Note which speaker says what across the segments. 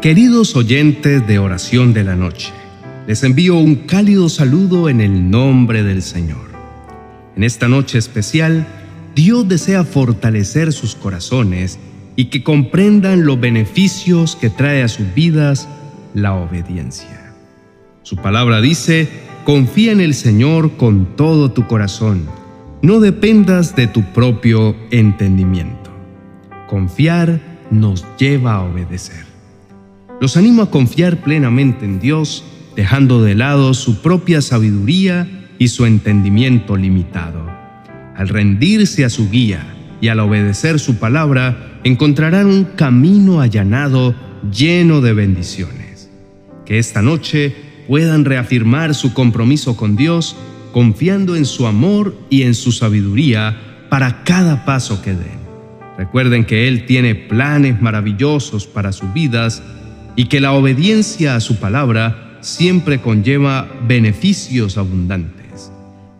Speaker 1: Queridos oyentes de oración de la noche, les envío un cálido saludo en el nombre del Señor. En esta noche especial, Dios desea fortalecer sus corazones y que comprendan los beneficios que trae a sus vidas la obediencia. Su palabra dice, confía en el Señor con todo tu corazón, no dependas de tu propio entendimiento. Confiar nos lleva a obedecer. Los animo a confiar plenamente en Dios, dejando de lado su propia sabiduría y su entendimiento limitado. Al rendirse a su guía y al obedecer su palabra, encontrarán un camino allanado lleno de bendiciones. Que esta noche puedan reafirmar su compromiso con Dios, confiando en su amor y en su sabiduría para cada paso que den. Recuerden que Él tiene planes maravillosos para sus vidas y que la obediencia a su palabra siempre conlleva beneficios abundantes.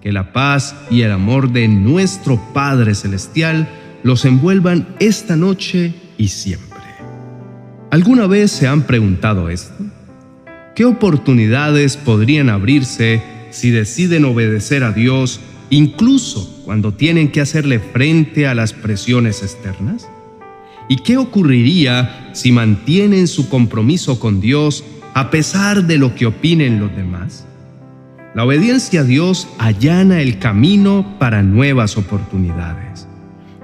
Speaker 1: Que la paz y el amor de nuestro Padre Celestial los envuelvan esta noche y siempre. ¿Alguna vez se han preguntado esto? ¿Qué oportunidades podrían abrirse si deciden obedecer a Dios incluso cuando tienen que hacerle frente a las presiones externas? ¿Y qué ocurriría si mantienen su compromiso con Dios a pesar de lo que opinen los demás? La obediencia a Dios allana el camino para nuevas oportunidades.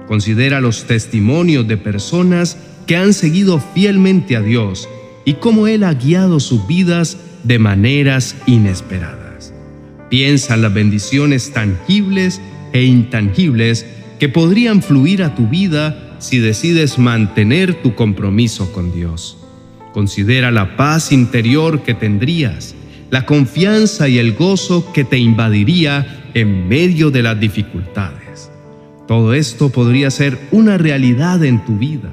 Speaker 1: Considera los testimonios de personas que han seguido fielmente a Dios y cómo Él ha guiado sus vidas de maneras inesperadas. Piensa en las bendiciones tangibles e intangibles que podrían fluir a tu vida si decides mantener tu compromiso con Dios. Considera la paz interior que tendrías, la confianza y el gozo que te invadiría en medio de las dificultades. Todo esto podría ser una realidad en tu vida.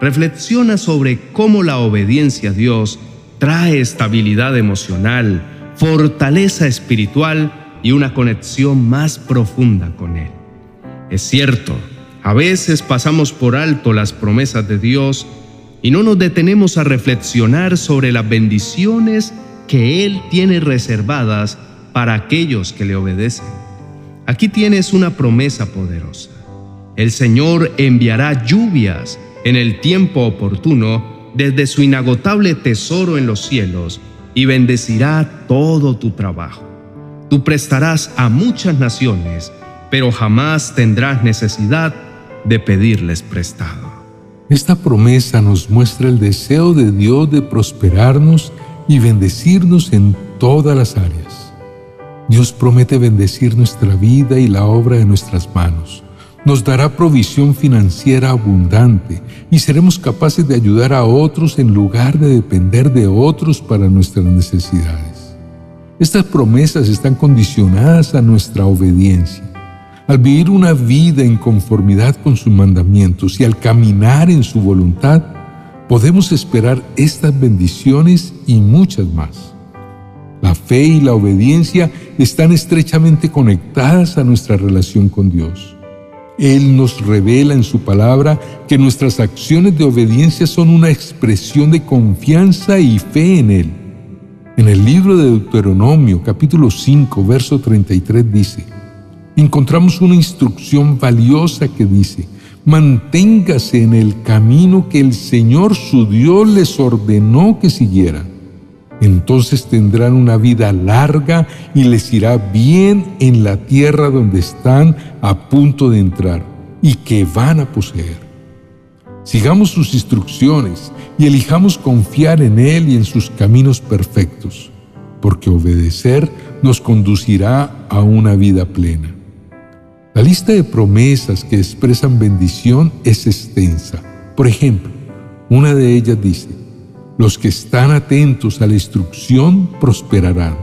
Speaker 1: Reflexiona sobre cómo la obediencia a Dios trae estabilidad emocional, fortaleza espiritual y una conexión más profunda con Él. Es cierto, a veces pasamos por alto las promesas de Dios y no nos detenemos a reflexionar sobre las bendiciones que Él tiene reservadas para aquellos que le obedecen. Aquí tienes una promesa poderosa. El Señor enviará lluvias en el tiempo oportuno desde su inagotable tesoro en los cielos y bendecirá todo tu trabajo. Tú prestarás a muchas naciones, pero jamás tendrás necesidad de pedirles prestado.
Speaker 2: Esta promesa nos muestra el deseo de Dios de prosperarnos y bendecirnos en todas las áreas. Dios promete bendecir nuestra vida y la obra de nuestras manos nos dará provisión financiera abundante y seremos capaces de ayudar a otros en lugar de depender de otros para nuestras necesidades. Estas promesas están condicionadas a nuestra obediencia. Al vivir una vida en conformidad con sus mandamientos y al caminar en su voluntad, podemos esperar estas bendiciones y muchas más. La fe y la obediencia están estrechamente conectadas a nuestra relación con Dios. Él nos revela en su palabra que nuestras acciones de obediencia son una expresión de confianza y fe en Él. En el libro de Deuteronomio capítulo 5 verso 33 dice, encontramos una instrucción valiosa que dice, manténgase en el camino que el Señor su Dios les ordenó que siguieran entonces tendrán una vida larga y les irá bien en la tierra donde están a punto de entrar y que van a poseer. Sigamos sus instrucciones y elijamos confiar en Él y en sus caminos perfectos, porque obedecer nos conducirá a una vida plena. La lista de promesas que expresan bendición es extensa. Por ejemplo, una de ellas dice, los que están atentos a la instrucción prosperarán.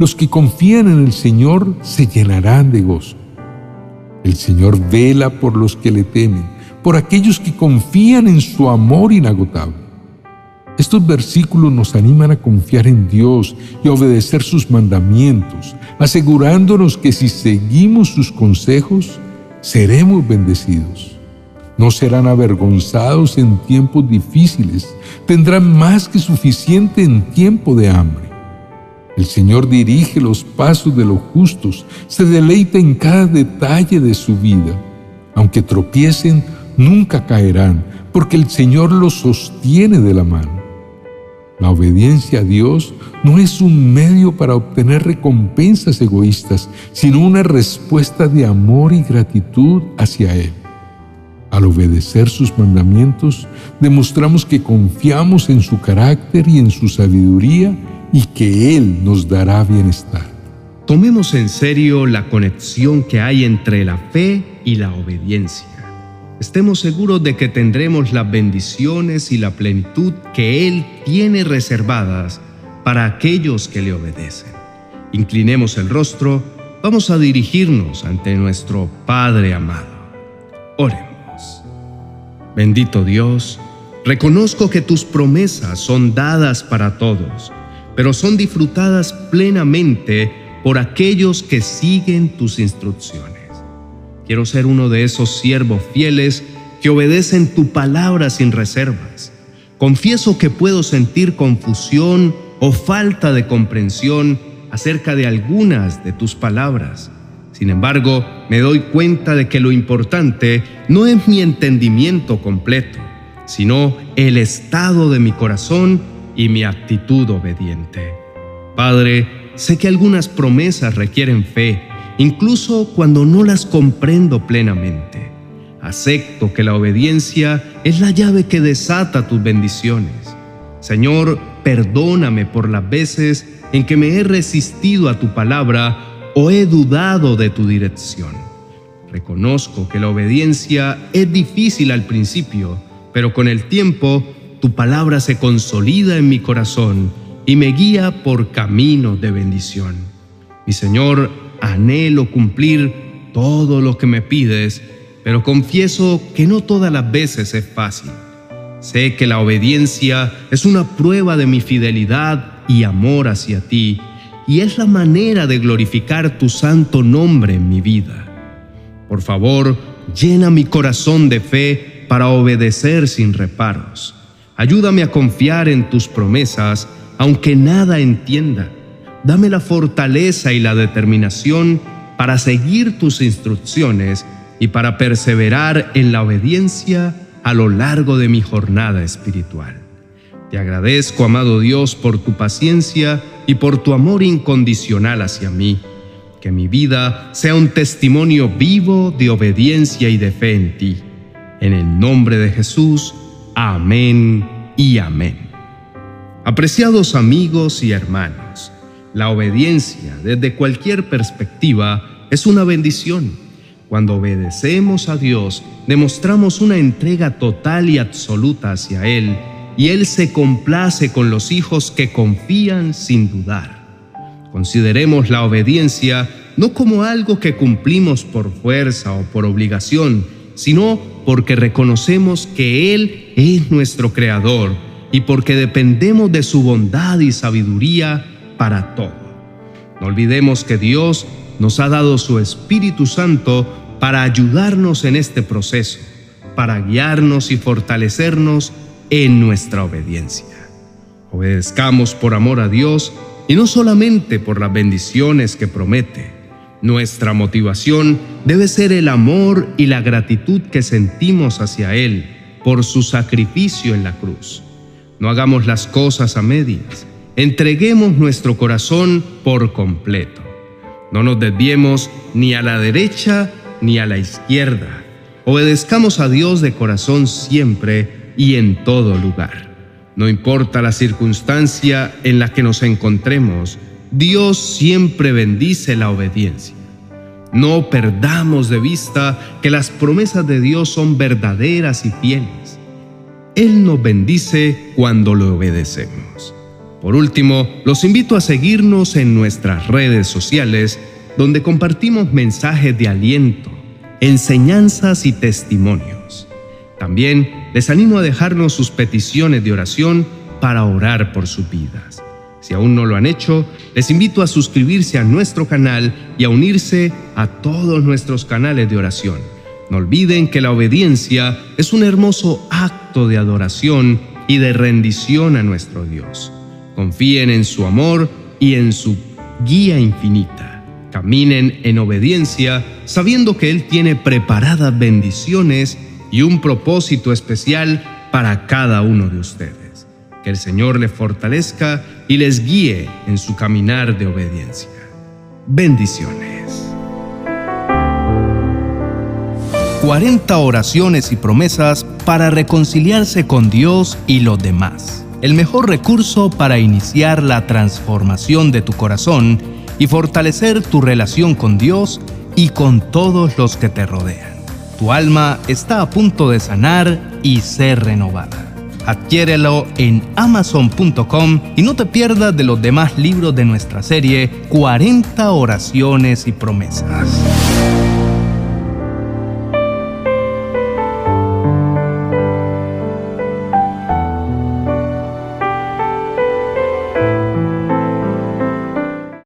Speaker 2: Los que confían en el Señor se llenarán de gozo. El Señor vela por los que le temen, por aquellos que confían en su amor inagotable. Estos versículos nos animan a confiar en Dios y a obedecer sus mandamientos, asegurándonos que si seguimos sus consejos, seremos bendecidos. No serán avergonzados en tiempos difíciles, tendrán más que suficiente en tiempo de hambre. El Señor dirige los pasos de los justos, se deleita en cada detalle de su vida. Aunque tropiecen, nunca caerán, porque el Señor los sostiene de la mano. La obediencia a Dios no es un medio para obtener recompensas egoístas, sino una respuesta de amor y gratitud hacia Él. Al obedecer sus mandamientos, demostramos que confiamos en su carácter y en su sabiduría y que Él nos dará bienestar.
Speaker 1: Tomemos en serio la conexión que hay entre la fe y la obediencia. Estemos seguros de que tendremos las bendiciones y la plenitud que Él tiene reservadas para aquellos que le obedecen. Inclinemos el rostro, vamos a dirigirnos ante nuestro Padre amado. Oremos. Bendito Dios, reconozco que tus promesas son dadas para todos, pero son disfrutadas plenamente por aquellos que siguen tus instrucciones. Quiero ser uno de esos siervos fieles que obedecen tu palabra sin reservas. Confieso que puedo sentir confusión o falta de comprensión acerca de algunas de tus palabras sin embargo, me doy cuenta de que lo importante no es mi entendimiento completo, sino el estado de mi corazón y mi actitud obediente. Padre, sé que algunas promesas requieren fe, incluso cuando no las comprendo plenamente. Acepto que la obediencia es la llave que desata tus bendiciones. Señor, perdóname por las veces en que me he resistido a tu palabra o he dudado de tu dirección. Reconozco que la obediencia es difícil al principio, pero con el tiempo tu palabra se consolida en mi corazón y me guía por caminos de bendición. Mi Señor, anhelo cumplir todo lo que me pides, pero confieso que no todas las veces es fácil. Sé que la obediencia es una prueba de mi fidelidad y amor hacia ti y es la manera de glorificar tu santo nombre en mi vida. Por favor, llena mi corazón de fe para obedecer sin reparos. Ayúdame a confiar en tus promesas, aunque nada entienda. Dame la fortaleza y la determinación para seguir tus instrucciones y para perseverar en la obediencia a lo largo de mi jornada espiritual. Te agradezco, amado Dios, por tu paciencia y por tu amor incondicional hacia mí. Que mi vida sea un testimonio vivo de obediencia y de fe en ti. En el nombre de Jesús, amén y amén. Apreciados amigos y hermanos, la obediencia desde cualquier perspectiva es una bendición. Cuando obedecemos a Dios, demostramos una entrega total y absoluta hacia Él y Él se complace con los hijos que confían sin dudar. Consideremos la obediencia no como algo que cumplimos por fuerza o por obligación, sino porque reconocemos que Él es nuestro Creador y porque dependemos de su bondad y sabiduría para todo. No olvidemos que Dios nos ha dado su Espíritu Santo para ayudarnos en este proceso, para guiarnos y fortalecernos en nuestra obediencia. Obedezcamos por amor a Dios y no solamente por las bendiciones que promete. Nuestra motivación debe ser el amor y la gratitud que sentimos hacia Él por su sacrificio en la cruz. No hagamos las cosas a medias. Entreguemos nuestro corazón por completo. No nos desviemos ni a la derecha ni a la izquierda. Obedezcamos a Dios de corazón siempre y en todo lugar. No importa la circunstancia en la que nos encontremos, Dios siempre bendice la obediencia. No perdamos de vista que las promesas de Dios son verdaderas y fieles. Él nos bendice cuando lo obedecemos. Por último, los invito a seguirnos en nuestras redes sociales, donde compartimos mensajes de aliento, enseñanzas y testimonios. También les animo a dejarnos sus peticiones de oración para orar por sus vidas. Si aún no lo han hecho, les invito a suscribirse a nuestro canal y a unirse a todos nuestros canales de oración. No olviden que la obediencia es un hermoso acto de adoración y de rendición a nuestro Dios. Confíen en su amor y en su guía infinita. Caminen en obediencia sabiendo que Él tiene preparadas bendiciones y un propósito especial para cada uno de ustedes. Que el Señor les fortalezca y les guíe en su caminar de obediencia. Bendiciones. 40 oraciones y promesas para reconciliarse con Dios y los demás. El mejor recurso para iniciar la transformación de tu corazón y fortalecer tu relación con Dios y con todos los que te rodean. Tu alma está a punto de sanar y ser renovada. Adquiérelo en amazon.com y no te pierdas de los demás libros de nuestra serie 40 oraciones y promesas.